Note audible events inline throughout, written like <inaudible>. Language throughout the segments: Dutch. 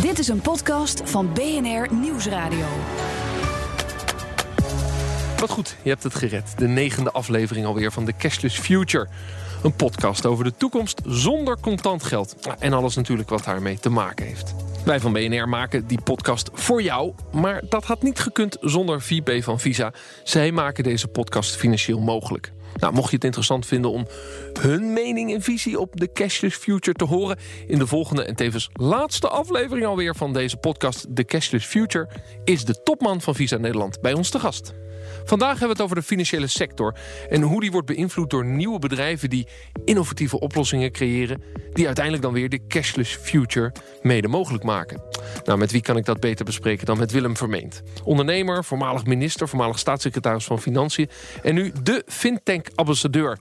Dit is een podcast van BNR Nieuwsradio. Wat goed, je hebt het gered. De negende aflevering alweer van de Cashless Future. Een podcast over de toekomst zonder contant geld. En alles natuurlijk wat daarmee te maken heeft. Wij van BNR maken die podcast voor jou. Maar dat had niet gekund zonder VP van Visa. Zij maken deze podcast financieel mogelijk. Nou, mocht je het interessant vinden om hun mening en visie op de cashless future te horen in de volgende en tevens laatste aflevering alweer van deze podcast, The Cashless Future, is de topman van Visa Nederland bij ons te gast. Vandaag hebben we het over de financiële sector en hoe die wordt beïnvloed door nieuwe bedrijven die innovatieve oplossingen creëren, die uiteindelijk dan weer de cashless future mede mogelijk maken. Nou, met wie kan ik dat beter bespreken dan met Willem Vermeend? Ondernemer, voormalig minister, voormalig staatssecretaris van Financiën en nu de fintech-ambassadeur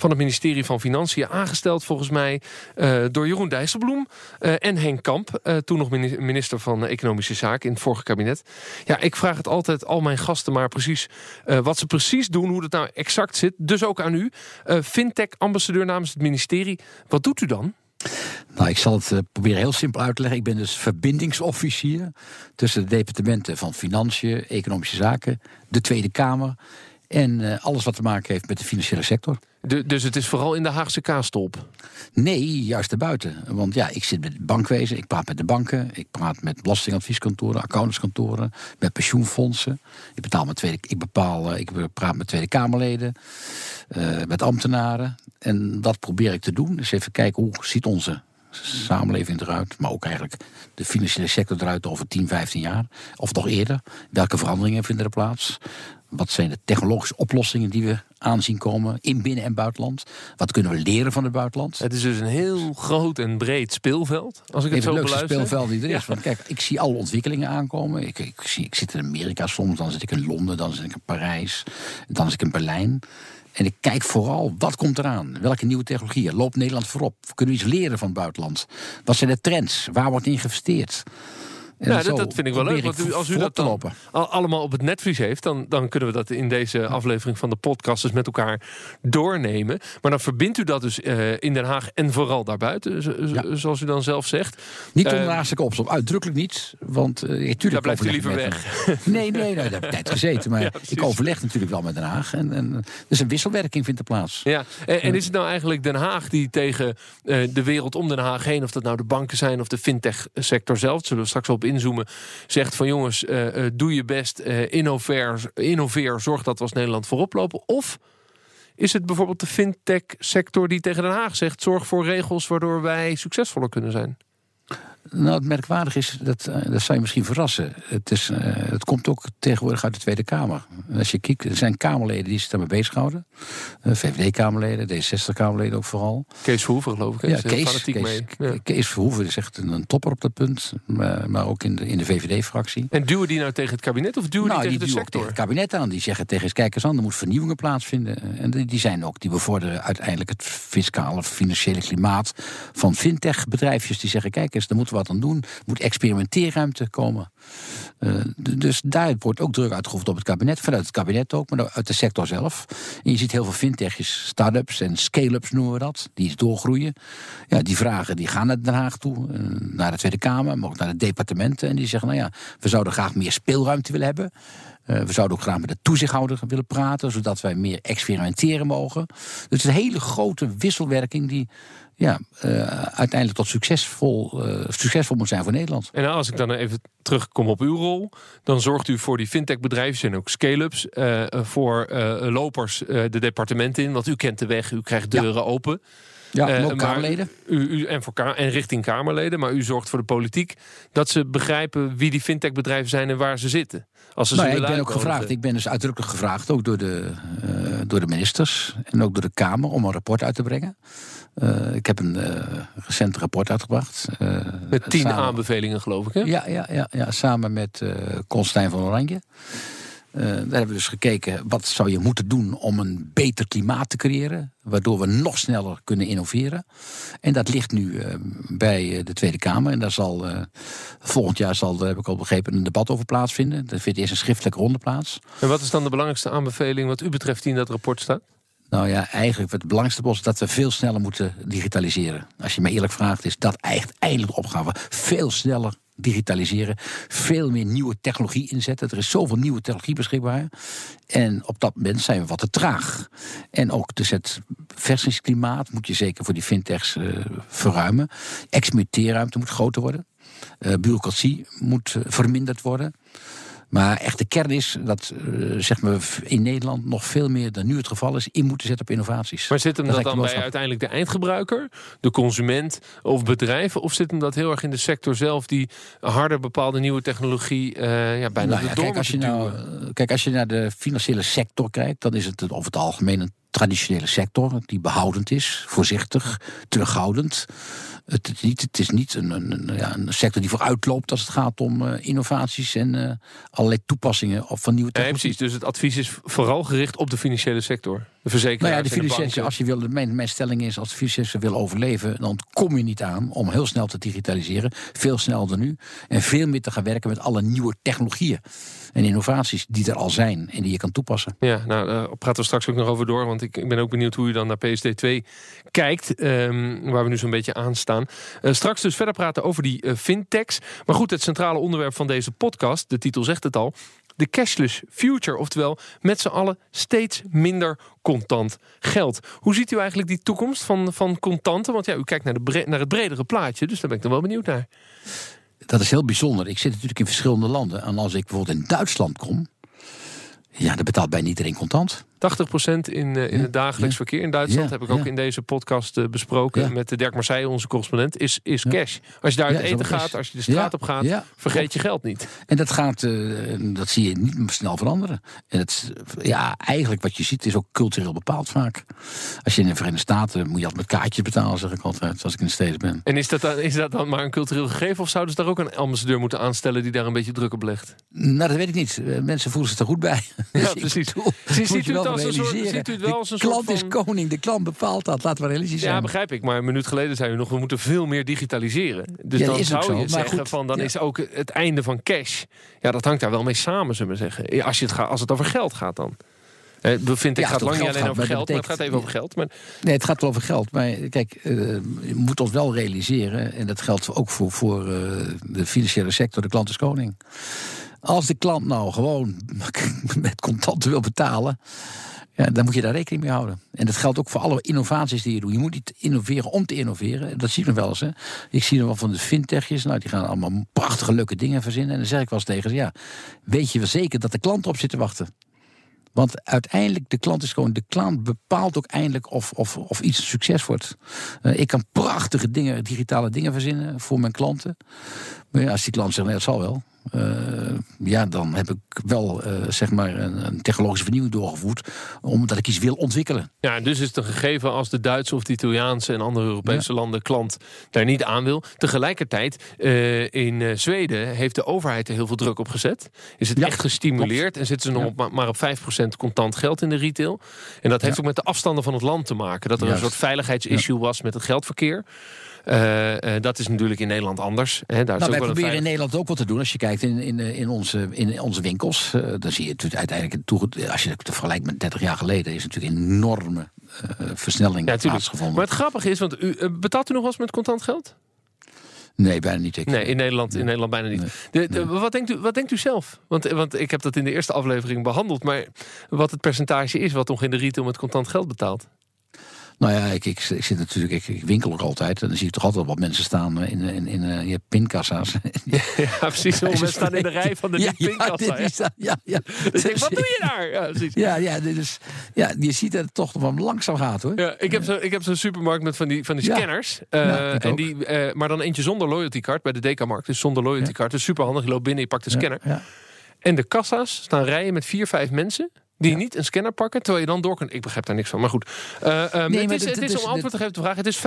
van het ministerie van Financiën, aangesteld volgens mij uh, door Jeroen Dijsselbloem uh, en Henk Kamp, uh, toen nog minister van Economische Zaken in het vorige kabinet. Ja, ik vraag het altijd al mijn gasten maar precies wat ze precies doen, hoe dat nou exact zit. Dus ook aan u, fintech-ambassadeur namens het ministerie. Wat doet u dan? Nou, ik zal het proberen heel simpel uit te leggen. Ik ben dus verbindingsofficier tussen de departementen van Financiën, Economische Zaken, de Tweede Kamer en uh, alles wat te maken heeft met de financiële sector. De, dus het is vooral in de Haagse kaastop? Nee, juist daarbuiten. Want ja, ik zit met het bankwezen, ik praat met de banken, ik praat met belastingadvieskantoren, accountantskantoren, met pensioenfondsen. Ik, betaal met tweede, ik, bepaal, ik praat met Tweede Kamerleden, uh, met ambtenaren. En dat probeer ik te doen. Dus even kijken hoe ziet onze samenleving eruit, maar ook eigenlijk de financiële sector eruit over 10, 15 jaar, of nog eerder. Welke veranderingen vinden er plaats? Wat zijn de technologische oplossingen die we aanzien komen in binnen- en buitenland? Wat kunnen we leren van het buitenland? Het is dus een heel groot en breed speelveld, als ik het Even zo het leukste beluister. speelveld die er is. Want kijk, ik zie alle ontwikkelingen aankomen. Ik, ik, zie, ik zit in Amerika soms, dan zit ik in Londen, dan zit ik in Parijs, dan zit ik in Berlijn. En ik kijk vooral, wat komt eraan? Welke nieuwe technologieën? Loopt Nederland voorop? Kunnen we iets leren van het buitenland? Wat zijn de trends? Waar wordt in geïnvesteerd? Zo dat, dat vind ik wel leuk. Want u, als u dat dan allemaal op het netvlies heeft, dan, dan kunnen we dat in deze aflevering van de podcast dus met elkaar doornemen. Maar dan verbindt u dat dus eh, in Den Haag en vooral daarbuiten, zo- zo- Ja. zoals u dan zelf zegt. Niet Eh, onder de haagse opstap, uitdrukkelijk niet. Want uh, Daar blijft u liever hem. <laughs> Nee, nee, nee, daar heb ik tijd gezeten. Maar <laughs> Ja, ik overleg natuurlijk wel met Den Haag. En, en, dus een wisselwerking vindt er plaats. Ja, en, en is het nou eigenlijk Den Haag die tegen eh, de wereld om Den Haag heen, of dat nou de banken zijn of de fintech-sector zelf, zullen we straks wel op inzoomen, zegt van jongens, eh, eh, doe je best, eh, innoveer, innoveer, zorg dat we als Nederland voorop lopen? Of is het bijvoorbeeld de fintech-sector die tegen Den Haag zegt, zorg voor regels waardoor wij succesvoller kunnen zijn? Nou, het merkwaardig is, dat, eh, dat zou je misschien verrassen. Het, is, eh, het komt ook tegenwoordig uit de Tweede Kamer. Als je kijkt, er zijn Kamerleden die zich daarmee bezighouden. Uh, VVD-Kamerleden, D60-Kamerleden ook vooral. Kees Verhoeven, geloof ik. hè? Ja, Is Kees, fanatiek Kees, mee. Ja. Kees Verhoeven is echt een, een topper op dat punt. Maar, maar ook in de, in de VVD-fractie. En duwen die nou tegen het kabinet of duwen Nou, die die tegen de duwen ook sector? tegen het kabinet aan. Die zeggen tegen eens, kijk eens aan, er moet vernieuwingen plaatsvinden. En die, die zijn ook, die bevorderen uiteindelijk het fiscale, financiële klimaat van fintech-bedrijfjes. Die zeggen, kijk eens, daar wat aan doen. Moet experimenteerruimte komen. D- dus daar wordt ook druk uitgeoefend op het kabinet. Vanuit het kabinet ook, maar uit de sector zelf. En je ziet heel veel fintechjes, start-ups en scale-ups noemen we dat. Die doorgroeien. Ja, die vragen die gaan naar Den Haag toe. eh, Naar de Tweede Kamer, maar ook naar de departementen. En die zeggen, nou ja, we zouden graag meer speelruimte willen hebben. Uh, we zouden ook graag met de toezichthouder willen praten, zodat wij meer experimenteren mogen. Dus het is een hele grote wisselwerking die ja, uh, uiteindelijk tot succesvol, uh, succesvol moet zijn voor Nederland. En als ik dan even terugkom op uw rol, dan zorgt u voor die fintech-bedrijven en ook scale-ups, uh, voor lopers de departementen in, want u kent de weg, u krijgt deuren ja. open. Ja, en ook Kamerleden. U, u, en, voor, en richting Kamerleden, maar u zorgt voor de politiek dat ze begrijpen wie die fintech-bedrijven zijn en waar ze zitten. Als ze nou, ze ja, ik ben ook gevraagd. Ik ben dus uitdrukkelijk gevraagd, ook door de, door de ministers en ook door de Kamer, om een rapport uit te brengen. Uh, ik heb een uh, recent rapport uitgebracht. Uh, met tien samen, aanbevelingen, geloof ik. Hè? Ja, ja, ja, ja, samen met Constijn van Oranje. Uh, daar hebben we dus gekeken wat zou je moeten doen om een beter klimaat te creëren. Waardoor we nog sneller kunnen innoveren. En dat ligt nu uh, bij de Tweede Kamer. En daar zal uh, volgend jaar zal, daar heb ik al begrepen, een debat over plaatsvinden. Er vindt eerst een schriftelijke ronde plaats. En wat is dan de belangrijkste aanbeveling wat u betreft die in dat rapport staat? Nou ja, eigenlijk het belangrijkste was dat we veel sneller moeten digitaliseren. Als je me eerlijk vraagt, is dat eigenlijk eindelijk de opgave. Veel sneller digitaliseren. Veel meer nieuwe technologie inzetten. Er is zoveel nieuwe technologie beschikbaar. En op dat moment zijn we wat te traag. En ook dus het versingsklimaat moet je zeker voor die fintechs uh, verruimen. Experimenteerruimte moet groter worden. Uh, bureaucratie moet uh, verminderd worden. Maar echt de kern is dat uh, zeg maar in Nederland nog veel meer dan nu het geval is, in moeten zetten op innovaties. Maar zit hem dat, dat dan bij uiteindelijk de eindgebruiker, de consument of bedrijven? Of zit hem dat heel erg in de sector zelf die harder bepaalde nieuwe technologie uh, ja, bijna nou ja, kijk, als je nou, kijk, als je naar de financiële sector kijkt, dan is het over het algemeen een traditionele sector die behoudend is, voorzichtig, terughoudend. Het, het, niet, het is niet een, een, ja, een, sector die vooruitloopt als het gaat om uh, innovaties en uh, allerlei toepassingen van nieuwe technologie. Precies. Dus het advies is vooral gericht op de financiële sector. De verzekeraars nou ja, de financiële als je wil, mijn, mijn stelling is, als de financiële sector wil overleven, dan kom je niet aan om heel snel te digitaliseren, veel sneller dan nu, en veel meer te gaan werken met alle nieuwe technologieën en innovaties die er al zijn en die je kan toepassen. Ja, nou, daar praten we straks ook nog over door, want ik, ik ben ook benieuwd hoe je dan naar PSD2 kijkt, um, waar we nu zo'n beetje aan staan. Uh, straks dus verder praten over die uh, fintechs. Maar goed, het centrale onderwerp van deze podcast, de titel zegt het al, de cashless future. Oftewel, met z'n allen steeds minder contant geld. Hoe ziet u eigenlijk die toekomst van, van contanten? Want ja, u kijkt naar, de naar het bredere plaatje, dus daar ben ik dan wel benieuwd naar. Dat is heel bijzonder. Ik zit natuurlijk in verschillende landen. En als ik bijvoorbeeld in Duitsland kom, ja, dan betaalt bijna iedereen contant. 80% in, uh, in het dagelijks verkeer in Duitsland, heb ik ook in deze podcast uh, besproken met Dirk Marseille, onze correspondent, is, is cash. Als je daar uit eten gaat, als je de straat op gaat, vergeet je geld niet. En dat gaat, uh, dat zie je niet snel veranderen. En het, ja, eigenlijk wat je ziet is ook cultureel bepaald vaak. Als je in de Verenigde Staten moet je altijd met kaartjes betalen, zeg ik altijd, als ik in de steden ben. En is dat, dan, is dat dan maar een cultureel gegeven, of zouden ze daar ook een ambassadeur moeten aanstellen die daar een beetje druk op legt? Nou, dat weet ik niet. Mensen voelen zich er goed bij. <laughs> <laughs> Ja, precies. Ziet u het als een soort, ziet u het wel als een de klant soort is koning, de klant bepaalt dat. Laten we realistisch zijn. Ja, begrijp ik. Maar een minuut geleden zei u nog, we moeten veel meer digitaliseren. Dus ja, dan zou je zeggen, goed, van, dan ja. is ook het einde van cash. Ja, dat hangt daar wel mee samen, zullen we zeggen. Als, je het gaat, als het over geld gaat dan. Eh, vind ik ja, gaat lang niet alleen over geld, betekent, maar het gaat even over geld. Maar... Nee, het gaat wel over geld. Maar kijk, uh, je moet ons wel realiseren... en dat geldt ook voor, voor uh, de financiële sector, de klant is koning. Als de klant nou gewoon <laughs> met contanten wil betalen... Ja, dan moet je daar rekening mee houden. En dat geldt ook voor alle innovaties die je doet. Je moet niet innoveren om te innoveren. Dat zie je wel eens. Hè. Ik zie nog wel van de fintechjes. Nou, die gaan allemaal prachtige, leuke dingen verzinnen. En dan zeg ik wel eens tegen ze: ja, weet je wel zeker dat de klant op zit te wachten? Want uiteindelijk, de klant is gewoon, de klant bepaalt ook eindelijk of, of, of iets succes wordt. Uh, ik kan prachtige dingen, digitale dingen verzinnen voor mijn klanten. Maar ja, als die klant zegt, nee, dat zal wel. Uh, ja, dan heb ik wel uh, zeg maar een, een, technologische vernieuwing doorgevoerd. Omdat ik iets wil ontwikkelen. Ja, en dus is het een gegeven als de Duitse of de Italiaanse en andere Europese ja. landen klant daar niet aan wil. Tegelijkertijd, uh, in Zweden heeft de overheid er heel veel druk op gezet. Is het ja, echt gestimuleerd en zitten ze nog op, maar op 5% contant geld in de retail. En dat heeft ook met de afstanden van het land te maken. Dat er Juist. een soort veiligheidsissue was met het geldverkeer. Uh, uh, dat is natuurlijk in Nederland anders. Hè. Daar nou, wij proberen in Nederland ook wat te doen. Als je kijkt in, in, in, onze, in onze winkels, uh, dan zie je het uiteindelijk... Als je het vergelijkt met 30 jaar geleden... is natuurlijk een enorme versnelling ja, plaatsgevonden. Maar het grappige is, want u, betaalt u nog wel eens met contant geld? Nee, bijna niet. Ik, nee, in Nederland, in Nederland bijna niet. Nee, de, de, nee. wat, denkt u, wat denkt u zelf? Want, want ik heb dat in de eerste aflevering behandeld. Maar wat het percentage is wat nog in de retail met contant geld betaalt? Nou ja, ik, ik, ik zit natuurlijk, ik, ik, winkel ook altijd. En dan zie je toch altijd wat mensen staan in, in, in, in je pinkassa's. <laughs> Ja, precies. <laughs> Mensen staan in de rij van de ja, pinkassa. Ja, ja, ja, <laughs> ja. Dus ik, wat doe je daar? Ja, precies. ja, ja, ja, je ziet dat het toch van langzaam gaat hoor. Ja, ik heb zo'n zo, zo supermarkt met van die, van die scanners. Ja. Uh, en die, uh, maar dan eentje zonder loyalty card bij de Dekamarkt. Dus zonder loyalty card. Dus super handig. Je loopt binnen, je pakt de scanner. En de kassa's staan rijen met vier, vijf mensen. Die ja. niet een scanner pakken, terwijl je dan door kunt. Ik begrijp daar niks van, maar goed. Uh, um, nee, maar het is, het is om antwoord te geven op de vraag. Het is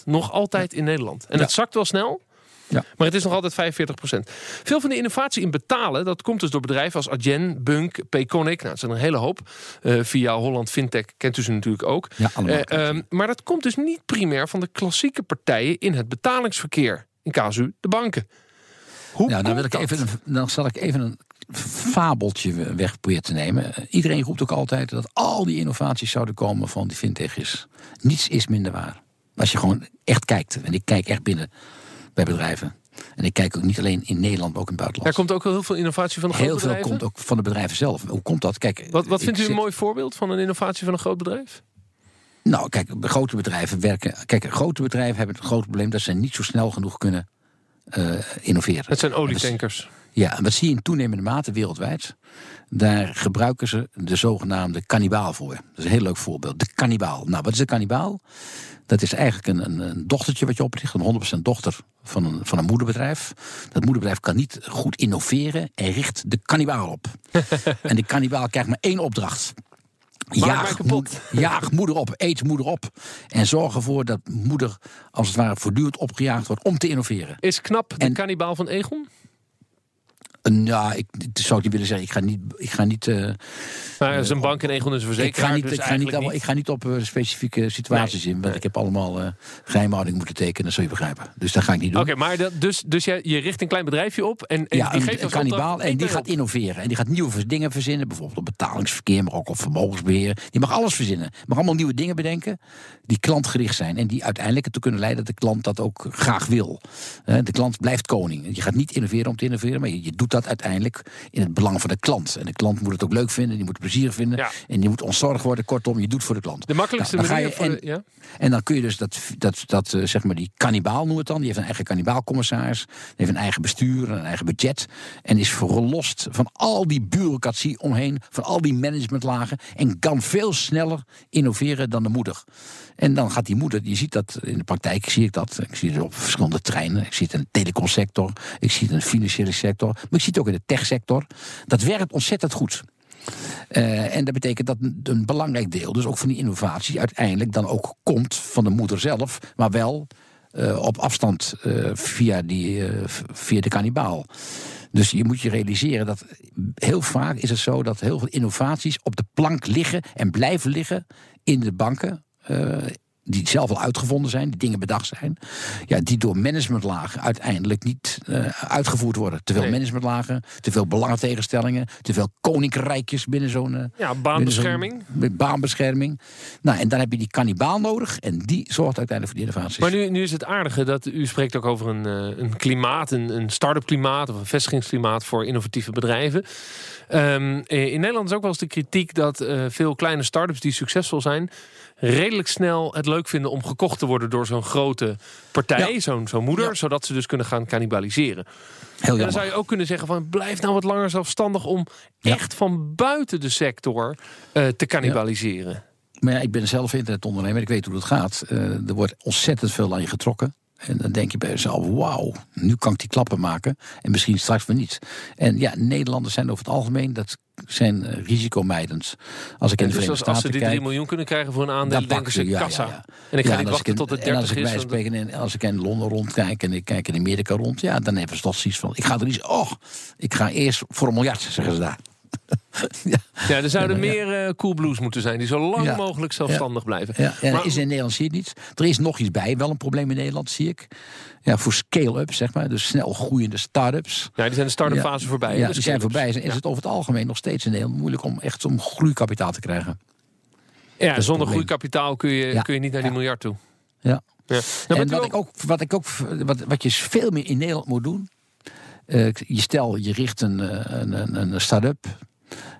45% nog altijd in Nederland. En het zakt wel snel. Ja. Maar het is nog altijd 45% Veel van de innovatie in betalen, dat komt dus door bedrijven als Adyen, Bunk, Payconic. Nou, het zijn er een hele hoop. Uh, via Holland Fintech kent u ze natuurlijk ook. Ja, uh, um, maar dat komt dus niet primair van de klassieke partijen in het betalingsverkeer. In casu de banken. Hoe ja, dan, wil ik even, dan zal ik even een fabeltje weg proberen te nemen. Iedereen roept ook altijd dat al die innovaties zouden komen van die fintechs. Niets is minder waar. Als je gewoon echt kijkt, en ik kijk echt binnen bij bedrijven. En ik kijk ook niet alleen in Nederland, maar ook in het buitenland. Er komt ook heel veel innovatie van de grote Heel veel bedrijven. komt ook van de bedrijven zelf. Hoe komt dat? Kijk, Wat, wat vindt u een mooi voorbeeld van een innovatie van een groot bedrijf? Nou, kijk, grote bedrijven werken. Kijk, grote bedrijven hebben het grote probleem dat ze niet zo snel genoeg kunnen innoveren. Het zijn dat olietankers. Ja, en wat zie je in toenemende mate wereldwijd? Daar gebruiken ze de zogenaamde kannibaal voor. Dat is een heel leuk voorbeeld. De kannibaal. Nou, wat is een kannibaal? Dat is eigenlijk een, een, een dochtertje wat je opricht, een 100% dochter van een, van een moederbedrijf. Dat moederbedrijf kan niet goed innoveren en richt de kannibaal op. <laughs> en de kannibaal krijgt maar één opdracht. <laughs> Jaag moeder op, eet moeder op. En zorg ervoor dat moeder als het ware voortdurend opgejaagd wordt om te innoveren. Is Knap de kannibaal van Egon? Nou, ik zou ik niet willen zeggen. Ik ga niet. Ik ga niet uh, Nou, bank en is een ik verzekeraar. ga niet, dus ik ga niet, allemaal- ik ga niet op uh, specifieke situaties Nee, in. Want nee. ik heb allemaal uh, geheimhouding moeten tekenen, dat zul je begrijpen. Dus dat ga ik niet doen. Oké, maar dat, dus, dus jij, je richt een klein bedrijfje op en, en ja, die geeft een kannibaal en die gaat op. innoveren. En die gaat nieuwe dingen verzinnen. Bijvoorbeeld op betalingsverkeer, maar ook op vermogensbeheer. Die mag alles verzinnen. Mag allemaal nieuwe dingen bedenken die klantgericht zijn. En die uiteindelijk ertoe kunnen leiden dat de klant dat ook graag wil. Eh, De klant blijft koning. Je gaat niet innoveren om te innoveren, maar je, je doet dat uiteindelijk in het belang van de klant. En de klant moet het ook leuk vinden, die moet plezier vinden. Ja. En die moet ontzorgd worden. Kortom, je doet voor de klant. De makkelijkste Nou, manier je- en- de, ja? En dan kun je dus dat, dat, dat eh, zeg maar die kannibaal noemen het dan. Die heeft een eigen kannibaalcommissaris. Die heeft een eigen bestuur, een eigen budget. En is verlost van al die bureaucratie omheen. Van al die managementlagen. En kan veel sneller innoveren dan de moeder. En dan gaat die moeder, je ziet dat in de praktijk, zie ik dat. Ik zie het op verschillende terreinen. Ik zie het in de telecomsector. Ik zie het in de financiële sector. Maar ik het ook in de techsector. Dat werkt ontzettend goed. Uh, en dat betekent dat een, belangrijk deel, dus ook van die innovatie, uiteindelijk dan ook komt van de moeder zelf, maar wel uh, op afstand uh, via, die, via de kannibaal. Dus je moet je realiseren dat heel vaak is het zo dat heel veel innovaties op de plank liggen en blijven liggen in de banken. Die zelf al uitgevonden zijn, die dingen bedacht zijn, ja, die door managementlagen uiteindelijk niet uh, uitgevoerd worden. Te veel Nee. managementlagen, te veel belangentegenstellingen, te veel koninkrijkjes binnen zo'n. Uh, Ja, baanbescherming. binnen zo'n baanbescherming. Nou, en dan heb je die kannibaal nodig en die zorgt uiteindelijk voor die innovaties. Maar nu, nu is het aardige dat u spreekt ook over een, een klimaat, een, een start-up klimaat of een vestigingsklimaat voor innovatieve bedrijven. Um, in Nederland is ook wel eens de kritiek dat uh, veel kleine start-ups die succesvol zijn, redelijk snel het leuk vinden om gekocht te worden door zo'n grote partij, ja. zo'n zo moeder, ja. zodat ze dus kunnen gaan cannibaliseren. Heel en dan zou je ook kunnen zeggen van blijf nou wat langer zelfstandig om ja. echt van buiten de sector uh, te cannibaliseren. Maar ja, ik ben zelf internetondernemer, ik weet hoe dat gaat. Uh, er wordt ontzettend veel aan je getrokken. En dan denk je bij jezelf, wauw, nu kan ik die klappen maken. En misschien straks weer niet. En ja, Nederlanders zijn over het algemeen, dat zijn uh, risicomijdend. Als ik in de dus als, als ze die kijk, 3 miljoen kunnen krijgen voor een aandeel, dan denken ze kassa. En ik ga niet en als wachten ik tot het En als 30 ik, is. want- spreken in, als ik in Londen rondkijk en ik kijk in Amerika rond, ja, dan hebben ze toch zoiets van: ik ga er niet. Oh, ik ga eerst voor een miljard, zeggen ze daar. <laughs> ja. Ja, er zouden meer eh, cool blues moeten zijn die zo lang Ja. mogelijk zelfstandig blijven. Ja, ja, Maar- is in Nederland zie je het niet. Er is nog iets bij, wel een probleem in Nederland, zie ik. Ja, voor scale-up, zeg maar. Dus snel groeiende start-ups. Ja, die zijn de start-up fase voorbij. Ja, die zijn scale-ups. voorbij. Is het over het algemeen nog steeds in Nederland moeilijk om echt om groeikapitaal te krijgen. Ja, zonder groeikapitaal kun je, kun je niet naar die Ja. miljard toe. Ja. Ja. Nou, en wat ook- ik ook, wat ik ook, wat, wat je veel meer in Nederland moet doen. Eh, je stel, je richt een, eh, een, een, een start-up.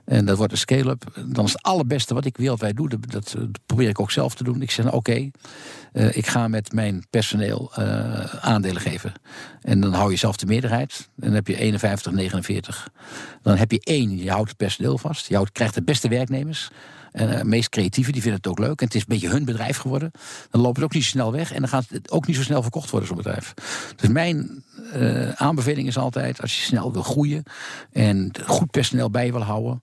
En dat wordt een scale-up. Dan is het allerbeste wat ik wereldwijd doe. Dat, dat eh, probeer ik ook zelf te doen. Ik zeg, nou, oké, ik ga met mijn personeel aandelen geven. En dan hou je zelf de meerderheid. Dan heb je 51, 49. Dan heb je één, je houdt het personeel vast. Je krijgt de beste werknemers. En de meest creatieve, die vinden het ook leuk. En het is een beetje hun bedrijf geworden. Dan loopt het ook niet zo snel weg. En dan gaat het ook niet zo snel verkocht worden, zo'n bedrijf. Dus mijn eh, aanbeveling is altijd, als je snel wil groeien... en goed personeel bij wil houden,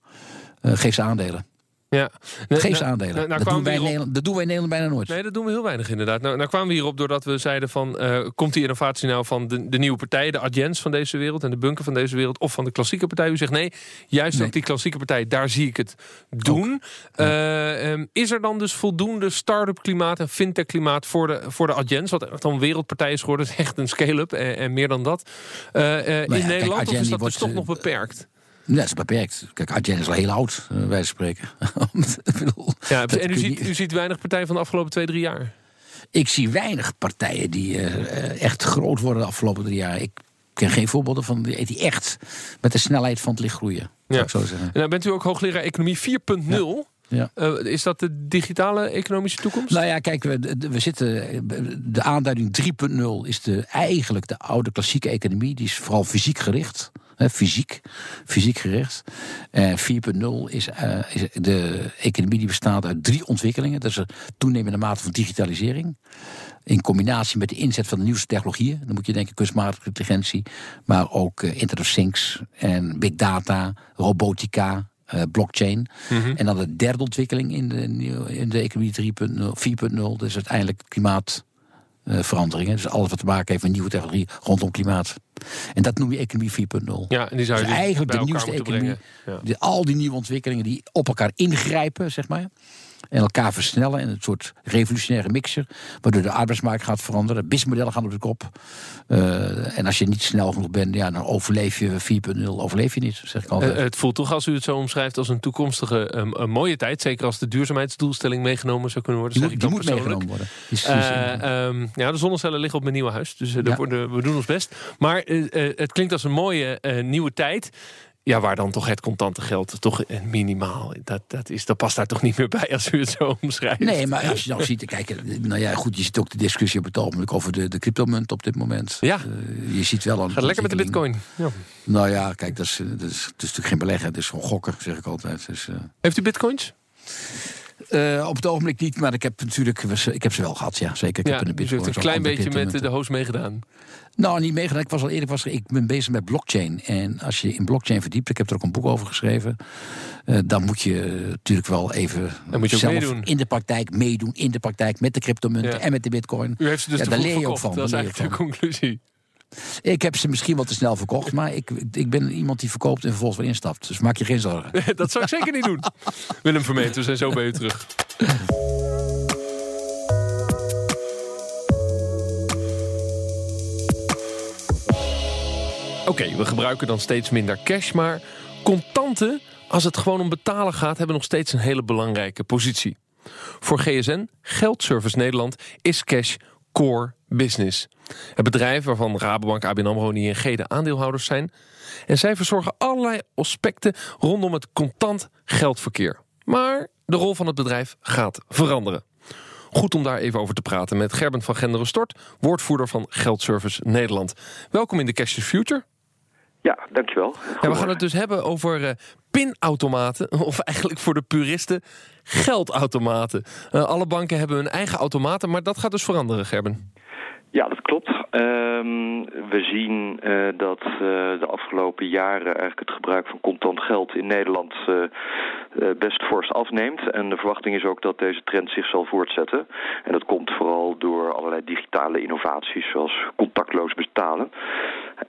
eh, geef ze aandelen. Ja. Geef ze aandelen. nou, nou dat, doen wij dat doen wij in Nederland bijna nooit. Nee, dat doen we heel weinig inderdaad. Nou, nou kwamen we hierop doordat we zeiden van... eh, komt die innovatie nou van de, de nieuwe partijen... de Adjens van deze wereld en de Bunker van deze wereld... of van de klassieke partij? U zegt nee, juist Nee. ook die klassieke partij... daar zie ik het doen. Eh, ehm, is er dan dus voldoende start-up klimaat en fintech klimaat... voor de, voor de Adjens, wat echt een wereldpartij is geworden... Is echt een scale-up en, en meer dan dat. Eh, in kijk, Nederland of is dat dus toch nog beperkt? Dat is beperkt. Kijk, Adyen is al heel oud, eh, wij spreken. <laughs> Bedoel, Ja, en u ziet, u ziet weinig partijen van de afgelopen twee, drie jaar. Ik zie weinig partijen die eh, echt groot worden de afgelopen drie jaar. Ik ken geen voorbeelden van die echt met de snelheid van het licht groeien. Zou ik zo zeggen. Nou, bent u ook hoogleraar economie 4.0? Ja. Uh, is dat de digitale economische toekomst? Nou ja, kijk, we, we zitten. De aanduiding 3.0 is de, eigenlijk de oude klassieke economie. Die is vooral fysiek gericht. Fysiek, fysiek gericht. En 4.0 is, uh, is de economie die bestaat uit drie ontwikkelingen. Dat is een toenemende mate van digitalisering. In combinatie met de inzet van de nieuwste technologieën. Dan moet je denken kunstmatige intelligentie. Maar ook uh, Internet of Things en big data, robotica, uh, blockchain. Mhm. En dan de derde ontwikkeling in de, in de economie 3.0, 4.0, dus uiteindelijk klimaatveranderingen. dus alles wat te maken heeft met nieuwe technologie rondom klimaat. En dat noem je economie 4.0. Ja, en die zou je dus eigenlijk de nieuwste economie. Ja. al die nieuwe ontwikkelingen die op elkaar ingrijpen, zeg maar en elkaar versnellen in een soort revolutionaire mixer, waardoor de arbeidsmarkt gaat veranderen, businessmodellen gaan op de kop. Uh, en als je niet snel genoeg bent, ja, dan overleef je 4.0, overleef je niet, zeg ik altijd. Uh, het voelt toch, als u het zo omschrijft, als een toekomstige um, een mooie tijd, zeker als de duurzaamheidsdoelstelling meegenomen zou kunnen worden. Die, moet, die moet meegenomen worden. Uh, um, ja, de zonnecellen liggen op mijn nieuwe huis, dus ja. worden, we doen ons best. Maar het klinkt als een mooie nieuwe tijd. Ja, waar dan toch het contante geld toch minimaal. Dat, dat, is, dat past daar toch niet meer bij als u het zo omschrijft. Nee, maar als je dan ziet, kijk, nou ja, goed, je ziet ook de discussie op het ogenblik over de, de cryptomunt op dit moment. Ja. Uh, je ziet wel een. Gaat lekker met de bitcoin. Ja. Nou ja, kijk, dat is, dat is, dat is natuurlijk geen beleggen, het is gewoon gokken, zeg ik altijd. Dus, uh... Heeft u bitcoins? Uh, op het ogenblik niet, maar ik heb natuurlijk ik heb ze wel gehad, ja, zeker. Ik ja, heb een, dus een klein beetje met de host meegedaan. Nou, niet meegedaan. Ik was al eerder, was, ik ben bezig met blockchain. En als je in blockchain verdiept, ik heb er ook een boek over geschreven. Uh, dan moet je natuurlijk wel even dan moet je zelf meedoen. in de praktijk meedoen. In de praktijk met de cryptomunten ja. en met de bitcoin. U heeft ze dus ja, daar leer je ook van. Dat is eigenlijk de conclusie. Ik heb ze misschien wel te snel verkocht, maar ik, ik ben iemand die verkoopt en vervolgens weer instapt. Dus maak je geen zorgen. <laughs> dat zou ik zeker niet doen. <laughs> Willem Vermeet, we zijn zo bij u terug. Oké, we gebruiken dan steeds minder cash, maar contanten, als het gewoon om betalen gaat, hebben nog steeds een hele belangrijke positie. Voor GSN, Geldservice Nederland, is cash core business. Het bedrijf waarvan Rabobank, ABN AMRO en ING de aandeelhouders zijn. En zij verzorgen allerlei aspecten rondom het contant geldverkeer. Maar de rol van het bedrijf gaat veranderen. Goed om daar even over te praten met Gerben van Genderen Stort, woordvoerder van Geldservice Nederland. Welkom in de Cashless Future. Ja, dankjewel. Ja, we gaan het dus hebben over uh, pinautomaten, <laughs> of eigenlijk voor de puristen geldautomaten. Uh, alle banken hebben hun eigen automaten, maar dat gaat dus veranderen, Gerben. Ja, dat klopt. Um, we zien uh, dat uh, de afgelopen jaren eigenlijk het gebruik van contant geld in Nederland uh, best fors afneemt. En de verwachting is ook dat deze trend zich zal voortzetten. En dat komt vooral door allerlei digitale innovaties zoals contactloos betalen.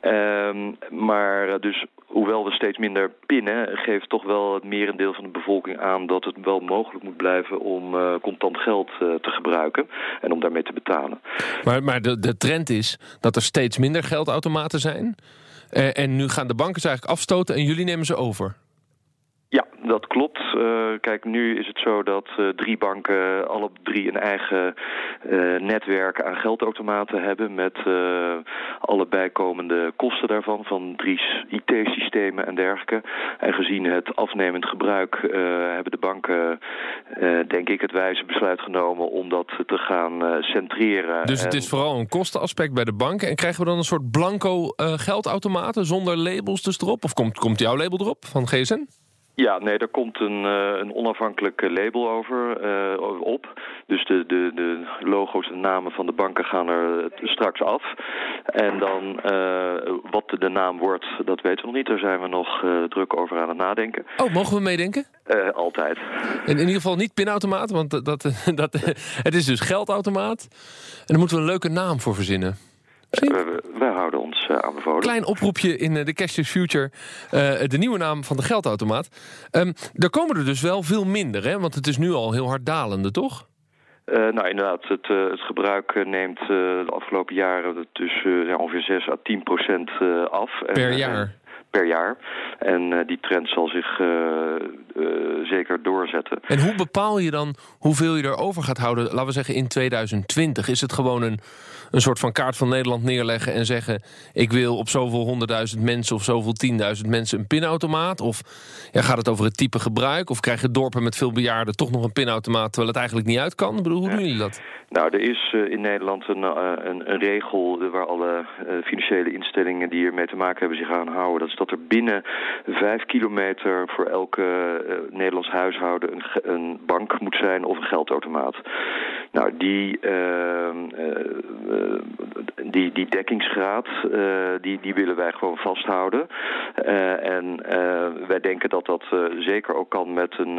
Um, maar dus hoewel we steeds minder pinnen, geeft toch wel het merendeel van de bevolking aan dat het wel mogelijk moet blijven om contant geld te gebruiken en om daarmee te betalen. Maar, maar de, de trend is dat er steeds minder geldautomaten zijn. Uh, en nu gaan de banken ze eigenlijk afstoten en jullie nemen ze over. Ja, dat klopt. Uh, kijk, nu is het zo dat uh, drie banken alle drie een eigen uh, netwerk aan geldautomaten hebben met alle bijkomende kosten daarvan, van drie IT-systemen en dergelijke. En gezien het afnemend gebruik hebben de banken, denk ik, het wijze besluit genomen om dat te gaan centreren. Dus het is vooral een kostenaspect bij de banken. En krijgen we dan een soort blanco geldautomaten zonder labels dus erop? Of komt, komt jouw label erop van GSN? Ja, nee, er komt een, uh, een onafhankelijk label over uh, op. Dus de, de, de logo's en namen van de banken gaan er straks af. En dan uh, wat de naam wordt, dat weten we nog niet. Daar zijn we nog druk over aan het nadenken. Oh, mogen we meedenken? altijd. In, in ieder geval niet pinautomaat, want dat, dat, <laughs> dat, het is dus geldautomaat. En daar moeten we een leuke naam voor verzinnen. We, we, houden ons aanbevolen. Klein oproepje in de Cashless Future. Uh, de nieuwe naam van de geldautomaat. Um, daar komen er dus wel veel minder, hè? Want het is nu al heel hard dalende, toch? Uh, nou, inderdaad, het, het gebruik neemt de afgelopen jaren ja, ongeveer 6 à 10 procent af. Per jaar? per jaar. En die trend zal zich zeker doorzetten. En hoe bepaal je dan hoeveel je erover gaat houden, laten we zeggen in 2020? Is het gewoon een, een soort van kaart van Nederland neerleggen en zeggen: ik wil op zoveel honderdduizend mensen of zoveel tienduizend mensen een pinautomaat? Of ja, gaat het over het type gebruik? Of krijgen dorpen met veel bejaarden toch nog een pinautomaat terwijl het eigenlijk niet uit kan? Ik bedoel, hoe doen jullie dat? Nou, er is uh, in Nederland een, uh, een, een, regel waar alle financiële instellingen die ermee te maken hebben zich aan houden. Dat is dat er binnen vijf kilometer voor elke Nederlands huishouden een, een, bank moet zijn of een geldautomaat. Nou, die, ehm, die, die dekkingsgraad, die, die willen wij gewoon vasthouden. en wij denken dat dat zeker ook kan met, een,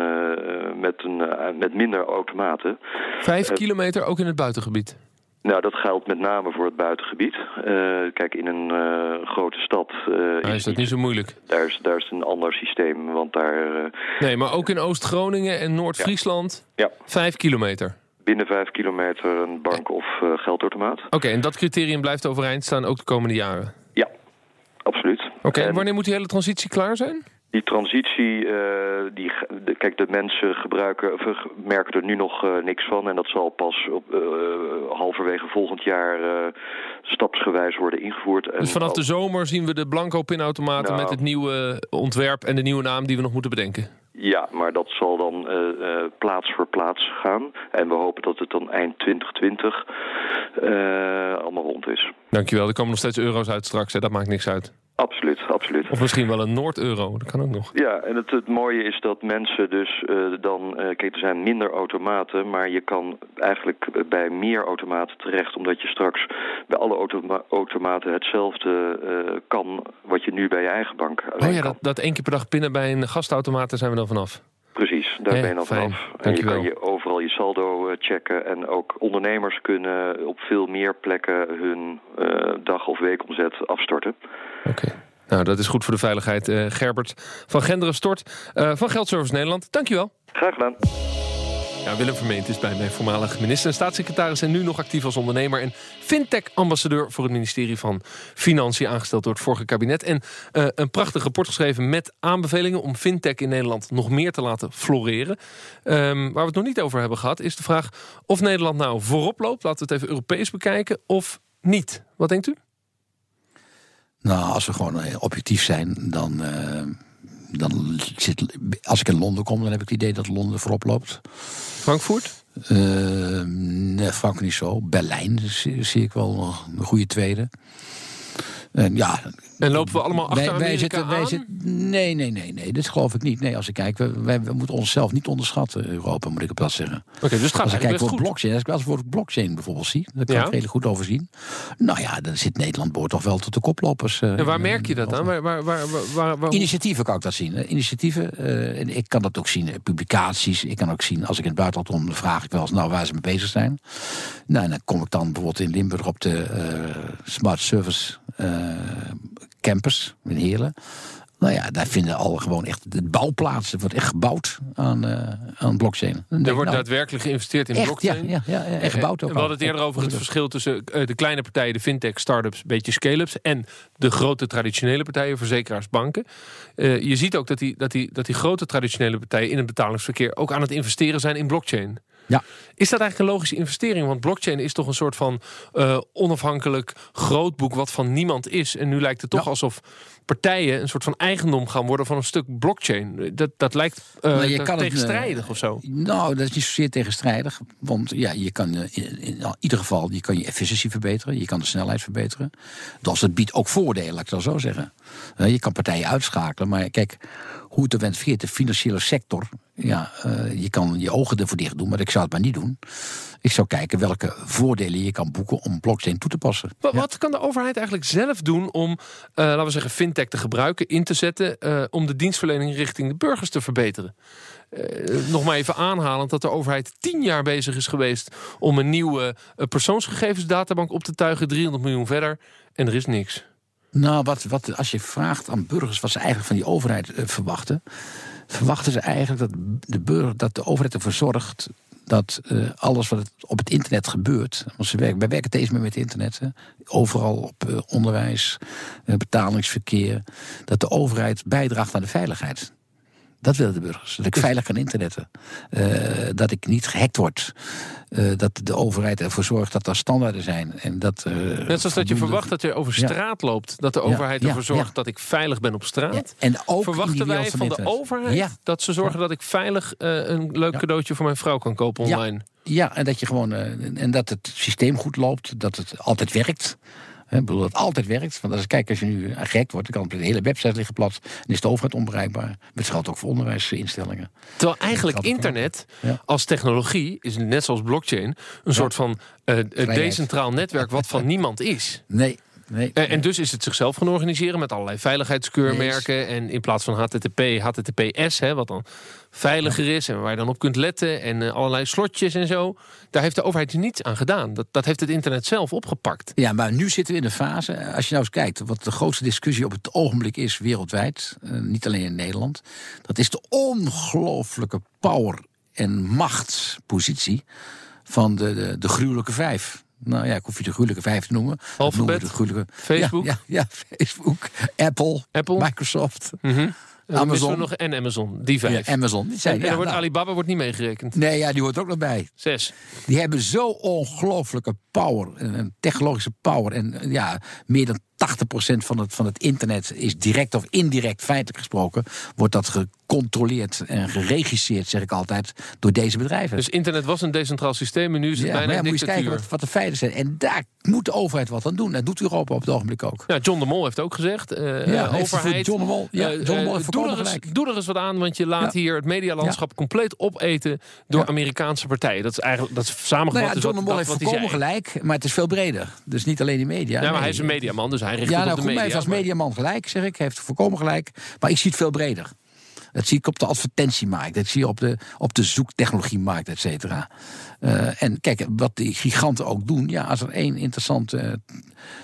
met, een, met minder automaten. Vijf kilometer ook in het buitengebied? Nou, dat geldt met name voor het buitengebied. Uh, kijk, in een uh, grote stad... Uh, is dat niet zo moeilijk? Daar is, daar is een ander systeem, want daar... nee, maar ook in Oost-Groningen en Noord-Friesland? Ja. Vijf kilometer? Binnen vijf kilometer een bank of geldautomaat. Oké, en dat criterium blijft overeind staan ook de komende jaren? Ja, absoluut. Oké, en wanneer moet die hele transitie klaar zijn? Die transitie, uh, die, de, kijk, de mensen gebruiken, of, merken er nu nog uh, niks van. En dat zal pas op, uh, halverwege volgend jaar stapsgewijs worden ingevoerd. Dus vanaf de zomer zien we de blanco pinautomaten nou, met het nieuwe ontwerp en de nieuwe naam die we nog moeten bedenken? Ja, maar dat zal dan plaats voor plaats gaan. En we hopen dat het dan eind 2020 allemaal rond is. Dankjewel, er komen nog steeds euro's uit straks, hè? dat maakt niks uit. Absoluut, absoluut. Of misschien wel een Noord-euro, dat kan ook nog. Ja, en het, het mooie is dat mensen dus uh, dan... Uh, kijk, er zijn minder automaten, maar je kan eigenlijk bij meer automaten terecht... omdat je straks bij alle automa automaten hetzelfde uh, kan... wat je nu bij je eigen bank Oh ja, dat, dat één keer per dag pinnen bij een gastautomaat, daar zijn we dan vanaf. Precies, daar ben je dan vanaf. En je kan je overal je saldo checken. En ook ondernemers kunnen op veel meer plekken hun uh, dag- of weekomzet afstorten. Oké. Nou, dat is goed voor de veiligheid. Uh, Gerbert van Genderen Stort uh, van Geldservice Nederland. Dankjewel. Graag gedaan. Ja, Willem Vermeent is bij mij voormalig minister en staatssecretaris... en nu nog actief als ondernemer en fintech-ambassadeur... voor het ministerie van Financiën, aangesteld door het vorige kabinet. En uh, een prachtig rapport geschreven met aanbevelingen... om fintech in Nederland nog meer te laten floreren. Um, waar we het nog niet over hebben gehad, is de vraag... of Nederland nou voorop loopt, laten we het even Europees bekijken... of niet. Wat denkt u? Nou, als we gewoon objectief zijn, dan... Uh dan zit, als ik in Londen kom, dan heb ik het idee dat Londen voorop loopt. Frankfurt? Uh, nee, Frankrijk niet zo. Berlijn zie, zie ik wel een goede tweede. En ja, en lopen we allemaal achter wij, wij zitten, wij zitten, Nee, nee, nee, nee. Dat geloof ik niet. Nee, als ik kijk, we, wij, we moeten onszelf niet onderschatten, Europa, moet ik op dat zeggen. Oké, okay, dus het gaat als ik kijk voor blockchain, als ik als voor blockchain bijvoorbeeld zie, dat kan ja. ik redelijk goed overzien. Nou ja, dan zit Nederland behoort toch wel tot de koplopers. Uh, en waar merk je dat dan? Waar, waar, waar, waar, Initiatieven kan ik dat zien. Initiatieven, uh, en ik kan dat ook zien, publicaties. Ik kan ook zien, als ik in het buitenland kom, dan vraag ik wel eens, nou, waar ze mee bezig zijn. Nou, en dan kom ik dan bijvoorbeeld in Limburg op de Smart Service campus in Heerlen. Nou ja, daar vinden al gewoon echt de bouwplaatsen. wordt echt gebouwd aan, uh, aan blockchain. Er wordt nou, daadwerkelijk geïnvesteerd in echt, blockchain. Ja, ja, ja, echt gebouwd ook. We hadden het eerder over het verschil tussen uh, de kleine partijen, de fintech, startups, beetje scale-ups. En de grote traditionele partijen, verzekeraars, banken. Uh, je ziet ook dat die, dat, die, dat die grote traditionele partijen in het betalingsverkeer ook aan het investeren zijn in blockchain. Ja. Is dat eigenlijk een logische investering? Want blockchain is toch een soort van uh, onafhankelijk grootboek wat van niemand is. En nu lijkt het toch ja. alsof partijen een soort van eigendom gaan worden van een stuk blockchain. Dat, dat lijkt uh, je kan tegenstrijdig het, uh, of zo. Nou, dat is niet zozeer tegenstrijdig. Want ja, je kan in, in ieder geval je, kan je efficiëntie verbeteren. Je kan de snelheid verbeteren. Dus het biedt ook voordelen, laat ik het zo zeggen. je kan partijen uitschakelen. Maar kijk, hoe het went veert, de financiële sector. Ja, uh, je kan je ogen ervoor dicht doen, maar ik zou het maar niet doen. Ik zou kijken welke voordelen je kan boeken om blockchain toe te passen. Ja. wat kan de overheid eigenlijk zelf doen om, uh, laten we zeggen, fintech te gebruiken, in te zetten, uh, om de dienstverlening richting de burgers te verbeteren? Nog maar even aanhalend dat de overheid tien jaar bezig is geweest om een nieuwe persoonsgegevensdatabank op te tuigen, 300 miljoen verder, en er is niks. Nou, wat, wat, als je vraagt aan burgers wat ze eigenlijk van die overheid verwachten, verwachten ze eigenlijk dat de, burger, dat de overheid ervoor zorgt dat uh, alles wat op het internet gebeurt. Want ze werken, wij werken steeds meer met internet. Hè, overal op uh, onderwijs, betalingsverkeer. Dat de overheid bijdraagt aan de veiligheid. Dat willen de burgers. Dat ik veilig kan internetten. Uh, dat ik niet gehackt word. Uh, dat de overheid ervoor zorgt dat er standaarden zijn. En dat, uh, Net zoals dat je verwacht dat je over straat ja. loopt. Dat de overheid ja, ervoor zorgt dat ik veilig ben op straat. En ook Verwachten wij van de overheid dat ze zorgen dat ik veilig een leuk cadeautje voor mijn vrouw kan kopen online? Ja, en dat je gewoon en dat het systeem goed loopt, dat het altijd werkt. Ik bedoel, dat het altijd werkt. Want als, kijk, als je nu gek wordt, dan kan de hele website liggen plat. En is de overheid onbereikbaar. Het geldt ook voor onderwijsinstellingen. Terwijl eigenlijk internet als technologie is net zoals blockchain een soort van uh, decentraal netwerk wat van <laughs> niemand is. Nee, Nee, en, en dus is het zichzelf gaan organiseren met allerlei veiligheidskeurmerken. En in plaats van HTTP, HTTPS, hè, wat dan veiliger is en waar je dan op kunt letten. En uh, allerlei slotjes en zo. Daar heeft de overheid niets aan gedaan. Dat, dat heeft het internet zelf opgepakt. Ja, maar nu zitten we in een fase. Als je nou eens kijkt, wat de grootste discussie op het ogenblik is wereldwijd. Uh, niet alleen in Nederland. Dat is de ongelooflijke power en machtspositie van de, de, de gruwelijke vijf nou ja, ik hoef je de gruwelijke vijf te noemen. Alphabet, gruwelijke... Facebook. Ja, ja, ja, Facebook, Apple, Apple. Microsoft. Mm -hmm. Amazon. nog en Amazon, die vijf. Ja, Amazon. Die zijn, en, en wordt nou, Alibaba wordt niet meegerekend. Nee, ja, die hoort ook nog bij. Zes. Die hebben zo ongelooflijke power, een technologische power. En ja, meer dan 80% van het, van het internet is direct of indirect, feitelijk gesproken, wordt dat gecontroleerd en geregisseerd, zeg ik altijd, door deze bedrijven. Dus internet was een decentraal systeem en nu is het ja, bijna maar ja, een moet je kijken wat, wat, de feiten zijn. En daar moet de overheid wat aan doen. Dat doet Europa op het ogenblik ook. Ja, John de Mol heeft ook gezegd, uh, ja, overheid... John de Mol, ja, John de Mol heeft doe, er eens, doe er eens wat aan, want je laat hier het medialandschap compleet opeten door Amerikaanse partijen. Dat is eigenlijk dat is samengevat. Nou ja, John de Mol heeft volkomen gelijk, maar het is veel breder. Dus niet alleen die media. Ja, maar hij is een mediaman, dus hij richt ja, op nou, de goed, media. Hij heeft als mediaman gelijk, zeg ik. Hij heeft volkomen gelijk. Maar ik zie het veel breder. Dat zie ik op de advertentiemarkt. Dat zie je op de, op de zoektechnologiemarkt, et cetera. Uh, en kijk, wat die giganten ook doen. Ja, als er één interessante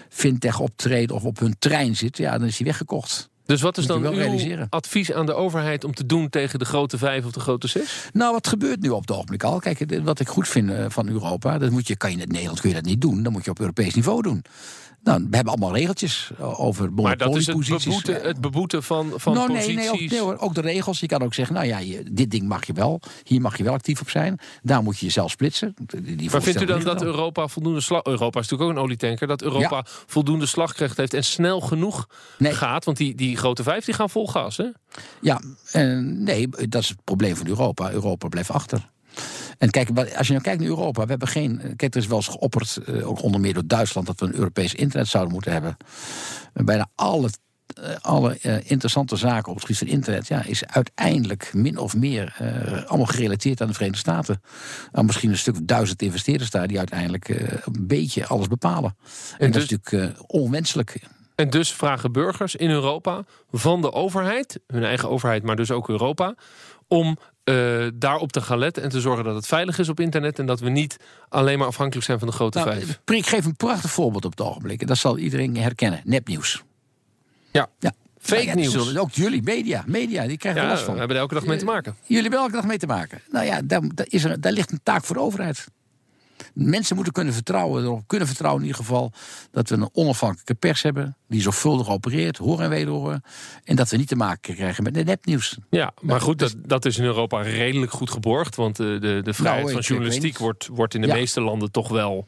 fintech optreden of op hun trein zit, ja, dan is die weggekocht. Dus wat is dan uw realiseren. advies aan de overheid om te doen tegen de grote vijf of de grote zes? Nou, wat gebeurt nu op het ogenblik al? Kijk, wat ik goed vind van Europa, dat moet je, kan je in Nederland kun je dat niet doen. Dan moet je op Europees niveau doen. Nou, we hebben allemaal regeltjes over Maar dat is het beboeten, het beboeten van, van nou, posities? Nee, nee, ook, nee hoor, ook de regels. Je kan ook zeggen, nou ja, je, dit ding mag je wel. Hier mag je wel actief op zijn. Daar moet je jezelf splitsen. Die maar vindt u dan dat Europa voldoende slag... Europa is natuurlijk ook een olietanker. Dat Europa ja. voldoende slagkracht heeft en snel genoeg nee. gaat? Want die, die grote vijf die gaan vol gas, hè? Ja, uh, nee, dat is het probleem van Europa. Europa blijft achter. En kijk, als je nou kijkt naar Europa, we hebben geen. Kijk, er is wel eens geopperd, ook onder meer door Duitsland, dat we een Europees internet zouden moeten hebben. Bijna alle alle uh, interessante zaken op het gebied van internet ja, is uiteindelijk min of meer uh, allemaal gerelateerd aan de Verenigde Staten. Aan misschien een stuk duizend investeerders daar die uiteindelijk uh, een beetje alles bepalen. En, en dus, dat is natuurlijk onwenselijk. En dus vragen burgers in Europa van de overheid, hun eigen overheid, maar dus ook Europa, om uh, daarop te gaan letten en te zorgen dat het veilig is op internet en dat we niet alleen maar afhankelijk zijn van de grote nou, vijf. Ik geef een prachtig voorbeeld op het ogenblik. Dat zal iedereen herkennen. Nepnieuws. Ja. ja. Fake nou ja, nieuws. Zullen, ook jullie, media. Media, die krijgen ja, last van. We hebben er elke dag mee te maken. Uh, jullie hebben elke dag mee te maken. Nou ja, daar, daar, is er, daar ligt een taak voor de overheid. Mensen moeten kunnen vertrouwen, erop kunnen vertrouwen in ieder geval... dat we een onafhankelijke pers hebben... die zorgvuldig opereert, horen en wederhoren... en dat we niet te maken krijgen met nepnieuws. Ja, maar goed, dat, dat is in Europa redelijk goed geborgd... want de, de, de vrijheid Nou, van journalistiek wordt, wordt in de Ja. meeste landen toch wel...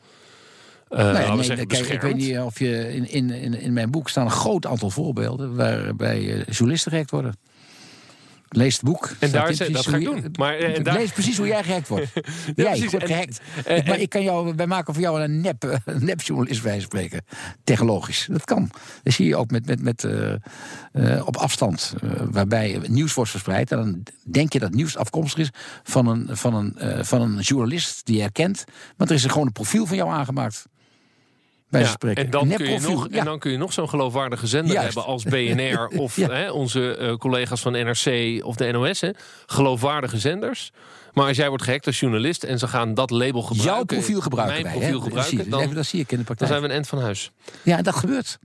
eh Nou ja, we nee, kijk, ik weet niet of je in, in, in, in mijn boek staan een groot aantal voorbeelden waarbij eh, journalisten gehackt worden. Lees het boek. En daar is, dat ga ik doen. Maar, eh, en daar, Lees precies hoe jij gehackt wordt. <laughs> Ja, jij precies. wordt gehackt. en- maar ik kan jou, wij maken van jou een nep, eh, van spreken. Technologisch. Dat kan. Dat zie je ook met, met, met, eh, eh, op afstand. eh, waarbij nieuws wordt verspreid. En dan denk je dat nieuws afkomstig is van een, van een, eh, van een journalist die je herkent. Want er is gewoon een profiel van jou aangemaakt. Bij ja, spreken. en, dan kun je nog, ja. en dan kun je nog zo'n geloofwaardige zender Juist. hebben als BNR <laughs> of Ja. hè, onze eh, collega's van NRC of de NOS. Hè. Geloofwaardige zenders. Maar als jij wordt gehackt als journalist en ze gaan dat label gebruiken. Jouw profiel gebruiken Mijn wij, profiel gebruiken. Dan, dat zie ik in de dan zijn we een end van huis. Ja, dat gebeurt.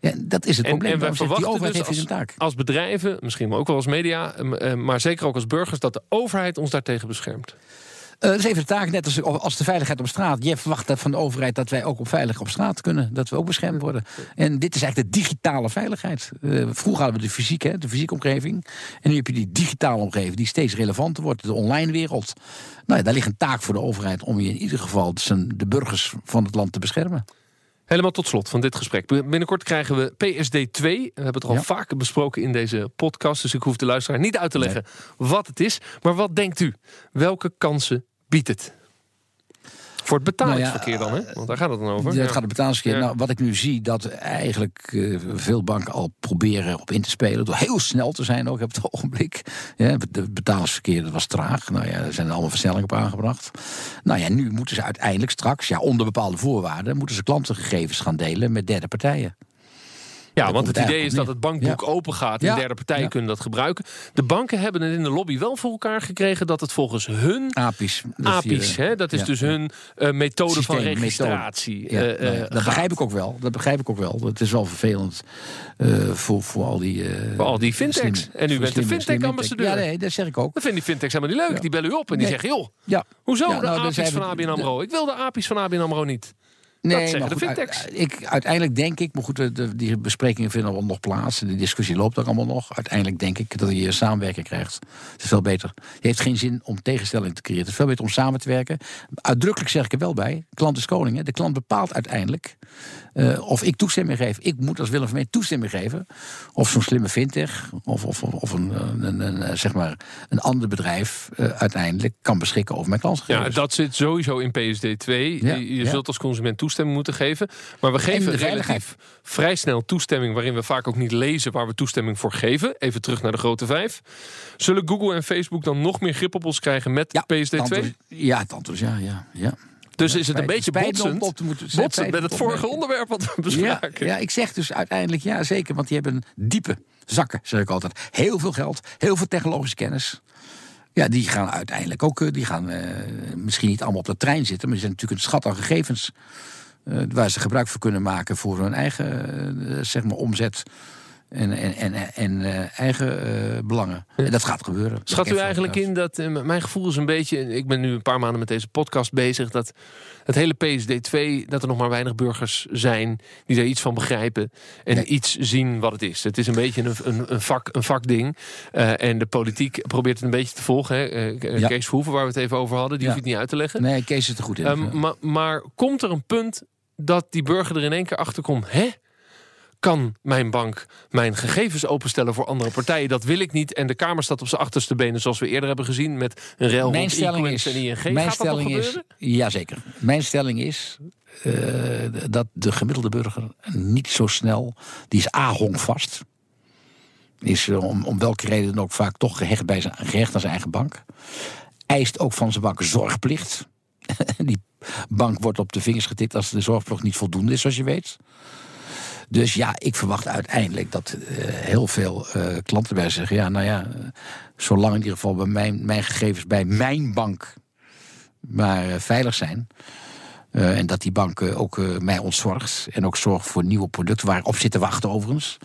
Ja, dat is het En, probleem. en wij verwachten dus als, taak. als bedrijven, misschien maar ook wel als media, eh, eh, maar zeker ook als burgers, dat de overheid ons daartegen beschermt. Uh, dat is even de taak, net als, als de veiligheid op straat. Je verwacht van de overheid dat wij ook op veilig op straat kunnen. Dat we ook beschermd worden. En dit is eigenlijk de digitale veiligheid. Uh, vroeger hadden we de fysiek, hè, de fysieke omgeving. En nu heb je die digitale omgeving die steeds relevanter wordt. De online wereld. Nou ja, daar ligt een taak voor de overheid om je in ieder geval de burgers van het land te beschermen. Helemaal tot slot van dit gesprek. Binnenkort krijgen we PSD 2. We hebben het al vaker besproken in deze podcast. Dus ik hoef de luisteraar niet uit te leggen wat het is. Maar wat denkt u? Welke kansen biedt het? Voor het betalingsverkeer dan, hè? Want daar gaat het dan over. Ja, het gaat het betalingsverkeer. Nou, wat ik nu zie, dat eigenlijk uh, veel banken al proberen op in te spelen. Door heel snel te zijn ook op het <laughs> ogenblik. Ja, het betalingsverkeer dat was traag. Nou ja, er zijn allemaal versnellingen op aangebracht. Nou ja, nu moeten ze uiteindelijk straks, ja, onder bepaalde voorwaarden, moeten ze klantengegevens gaan delen met derde partijen. Ja, want het idee is dat het bankboek open gaat en derde partijen kunnen dat gebruiken. De banken hebben het in de lobby wel voor elkaar gekregen dat het volgens hun API's, API's hè, dat is dus hun uh, methode van registratie. Uh, uh, dat begrijp ik ook wel. Dat begrijp ik ook wel. Het is wel vervelend voor, voor al die. voor al die fintechs. en u bent de fintech-ambassadeur. Ja, nee, dat zeg ik ook. Dat vinden die fintechs helemaal niet leuk. Die bellen u op en die zeggen: joh, ja. hoezo de nou, API's van ABN Amro? Ik wil de API's van ABN Amro niet. Nee, maar goed, ik, uiteindelijk denk ik, maar goed, de, die besprekingen vinden wel nog plaats. De discussie loopt ook allemaal nog. Uiteindelijk denk ik dat je samenwerking krijgt. Het is veel beter. Je heeft geen zin om tegenstelling te creëren. Het is veel beter om samen te werken. Uitdrukkelijk zeg ik er wel bij: klant is koning. Hè. De klant bepaalt uiteindelijk uh, of ik toestemming geef. Ik moet als Willem van mij toestemming geven. Of zo'n slimme fintech, of, of, of een, een, een, zeg maar een ander bedrijf uh, uiteindelijk kan beschikken over mijn klantgegevens. Ja, dat zit sowieso in PSD 2. Ja, je, je zult als consument toestemming moeten geven. Maar we geven relatief vrij snel toestemming, waarin we vaak ook niet lezen waar we toestemming voor geven. Even terug naar de grote vijf. Zullen Google en Facebook dan nog meer grip op ons krijgen met ja, PSD 2? Ja, is ja, ja, ja. Dus is het een beetje botsend, op te moeten, botsend met het vorige onderwerp wat we bespraken. Ja, ja, ik zeg dus uiteindelijk ja, zeker. Want die hebben diepe zakken, zeg ik altijd. Heel veel geld, heel veel technologische kennis. Ja, die gaan uiteindelijk ook, eh, die gaan uh, misschien niet allemaal op de trein zitten, maar die zijn natuurlijk een schat aan gegevens. Uh, waar ze gebruik van kunnen maken voor hun eigen zeg maar, omzet en, en, en, en uh, eigen uh, belangen. En dat gaat gebeuren. Schat u eigenlijk in dat, uh, mijn gevoel is een beetje, ik ben nu een paar maanden met deze podcast bezig, dat het hele PSD2, dat er nog maar weinig burgers zijn die daar iets van begrijpen en nee. iets zien wat het is. Het is een beetje een, een, een, vak, een vakding. en de politiek probeert het een beetje te volgen. Hè. Ja. Kees Verhoeven, waar we het even over hadden, die ja. hoef je niet uit te leggen. Nee, Kees is er goed in. Maar, maar komt er een punt dat die burger er in één keer achter komt, hè? kan mijn bank mijn gegevens openstellen voor andere partijen? Dat wil ik niet. En de Kamer staat op zijn achterste benen, zoals we eerder hebben gezien, met een rel mijn stelling is, en ING. Mijn Gaat stelling is, jazeker. Mijn stelling is uh, dat de gemiddelde burger niet zo snel, die is A-hongvast. Is uh, om, om welke reden dan ook vaak toch gehecht, bij zijn, gehecht aan zijn eigen bank. Eist ook van zijn bank zorgplicht. <laughs> die bank wordt op de vingers getikt als de zorgplicht niet voldoende is, zoals je weet. Dus ja, ik verwacht uiteindelijk dat uh, heel veel uh, klanten bij zeggen: ja, nou ja, zolang in ieder geval mijn, mijn gegevens bij mijn bank maar uh, veilig zijn. en dat die bank ook mij ontzorgt. En ook zorgt voor nieuwe producten waar ik op zit te wachten overigens.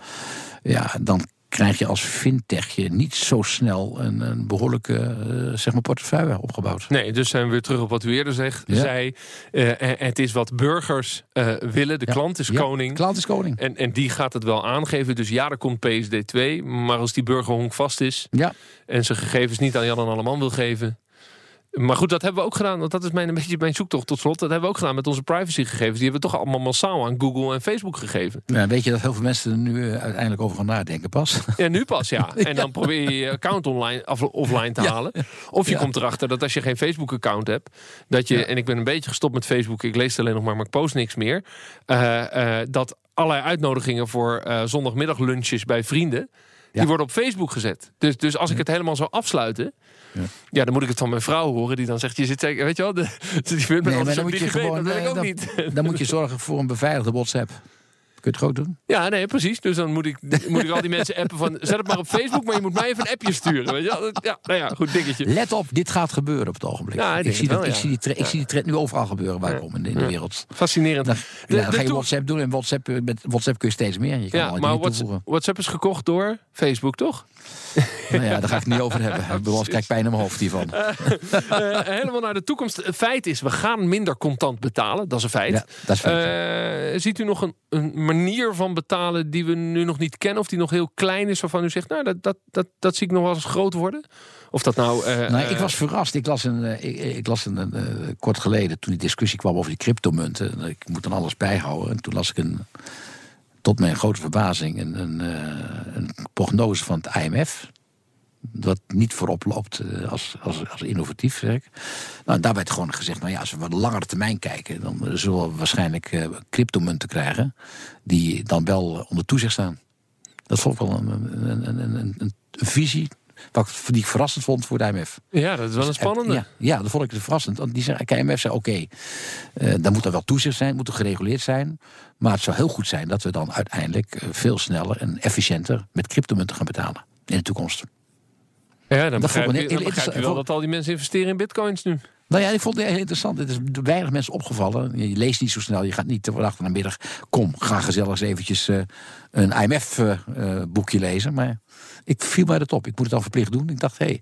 Ja, dan krijg je als fintechje niet zo snel een, een behoorlijke uh, zeg maar portefeuille opgebouwd. Nee, dus zijn we weer terug op wat u eerder zegt, ja. zei. Uh, het is wat burgers uh, willen. De ja. klant is ja, koning. klant is koning. En, en die gaat het wel aangeven. Dus ja, er komt PSD 2. Maar als die burger honk vast is ja. en zijn gegevens niet aan Jan en Alleman wil geven... Maar goed, dat hebben we ook gedaan. Want dat is mijn, een beetje mijn zoektocht tot slot. Dat hebben we ook gedaan met onze privacygegevens. Die hebben we toch allemaal massaal aan Google en Facebook gegeven. Ja, weet je dat heel veel mensen er nu uh, uiteindelijk over gaan nadenken pas? Ja, nu pas, ja. <laughs> En dan probeer je je account online, of, offline te ja. halen. Of je ja. komt erachter dat als je geen Facebook-account hebt... dat je, en ik ben een beetje gestopt met Facebook... ik lees het alleen nog maar, maar ik post niks meer... Uh, uh, dat allerlei uitnodigingen voor zondagmiddaglunches bij vrienden... die worden op Facebook gezet. Dus, dus als ik het helemaal zou afsluiten... Ja. ja. dan moet ik het van mijn vrouw horen die dan zegt: Je zit weet je wel, de, <laughs> die vindt me nee, maar dan moet je gewoon, dat ook dan, niet. Dan moet je zorgen voor een beveiligde WhatsApp. Kun je het groot doen? Ja, nee, precies. Dus dan moet ik, moet ik al die mensen appen van... zet het maar op Facebook, maar je moet mij even een appje sturen. Weet je? Ja, nou ja, goed dingetje. Let op, dit gaat gebeuren op het ogenblik. Ja, ik zie, dat, ik, zie die ik zie die trend nu overal gebeuren waar ik kom in de, in de wereld. Fascinerend. Dan, De- ja, dan de ga je WhatsApp doen en WhatsApp, eh, met WhatsApp kun je steeds meer. Je kan Ja, maar dingen Whats- toevoegen. WhatsApp is gekocht door Facebook, toch? Nou ja, daar ga ik het niet over hebben. Ik kijk pijn in mijn hoofd hiervan. Eh, helemaal naar de toekomst. Het feit is, we gaan minder contant betalen. Dat is een feit. Ja, dat is feit, Eh, ziet u nog een, een manier van betalen die we nu nog niet kennen? Of die nog heel klein is, waarvan u zegt, nou, dat, dat, dat, dat zie ik nog wel eens groot worden? Of dat nou... eh, ik eh, was verrast. Ik las, een, eh, ik, ik las een, kort geleden, toen die discussie kwam over die cryptomunten. Ik moet dan alles bijhouden. En toen las ik een, tot mijn grote verbazing een, een, een prognose van het IMF. Dat niet voorop loopt eh, als, als, als innovatief, ik. Nou, daar werd gewoon gezegd, nou ja, als we wat langere termijn kijken... dan zullen we waarschijnlijk eh, cryptomunten krijgen... die dan wel onder toezicht staan. Dat vond ik wel een, een, een, een, een, visie wat die ik verrassend vond voor de IMF. Ja, dat is wel een spannende. Ja, ja, dat vond ik verrassend. Want die zei, KMF zei, oké, eh, dan moet er wel toezicht zijn, moet er gereguleerd zijn. Maar het zou heel goed zijn dat we dan uiteindelijk veel sneller en efficiënter met cryptomunten gaan betalen in de toekomst. Ja, dan Dat vond ik je, heel dan begrijp je wel dat al die mensen investeren in bitcoins nu. Nou ja, ik vond het heel interessant. Het is weinig mensen opgevallen. Je leest niet zo snel. Je gaat niet de dag naar middag. Kom, ga gezellig eens eventjes eh, een IMF-boekje lezen. Maar ik viel mij dat op. Ik moet het dan verplicht doen. Ik dacht, hé, hey,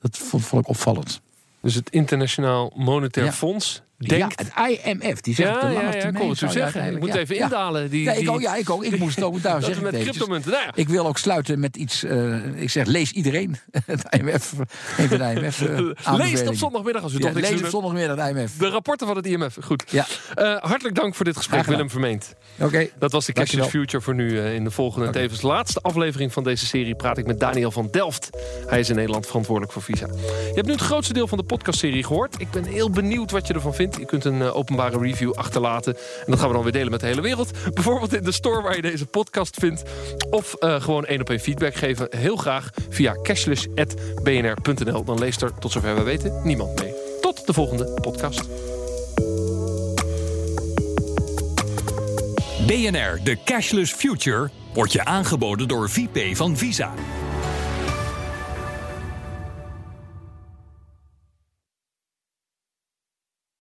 dat vond, vond ik opvallend. Dus het Internationaal Monetair Ja. Fonds denkt... Ja, het IMF, die zegt Ja, de ja, lange ja, het zou je zeggen. Ik moet even indalen. Die, Ja, ik ook, ja, ik ook. Ik moest het ook, daar <laughs> dat zeg we ik met het cryptomunten. Nou ja, Ik wil ook sluiten met iets. eh, ik zeg, lees iedereen. <laughs> Het IMF. Een van de IMF. eh, <laughs> lees het op zondagmiddag als u toch niks lees op zondagmiddag het IMF. De rapporten van het IMF. Goed. Ja, Eh, hartelijk dank voor dit gesprek. Willem Vermeend. oké. Dat was de Dankjewel. Future voor nu. eh, in de volgende en Oké. tevens laatste aflevering van deze serie praat ik met Daniel van Delft. Hij is in Nederland verantwoordelijk voor Visa. Je hebt nu het grootste deel van de podcastserie gehoord. Ik ben heel benieuwd wat je ervan vindt. Je kunt een eh, openbare review achterlaten. En dat gaan we dan weer delen met de hele wereld. Bijvoorbeeld in de store waar je deze podcast vindt. Of eh, gewoon één op één feedback geven. Heel graag via cashless.bnr.nl. Dan leest er, tot zover we weten, niemand mee. Tot de volgende podcast. BNR, de Cashless Future, wordt je aangeboden door VP van Visa.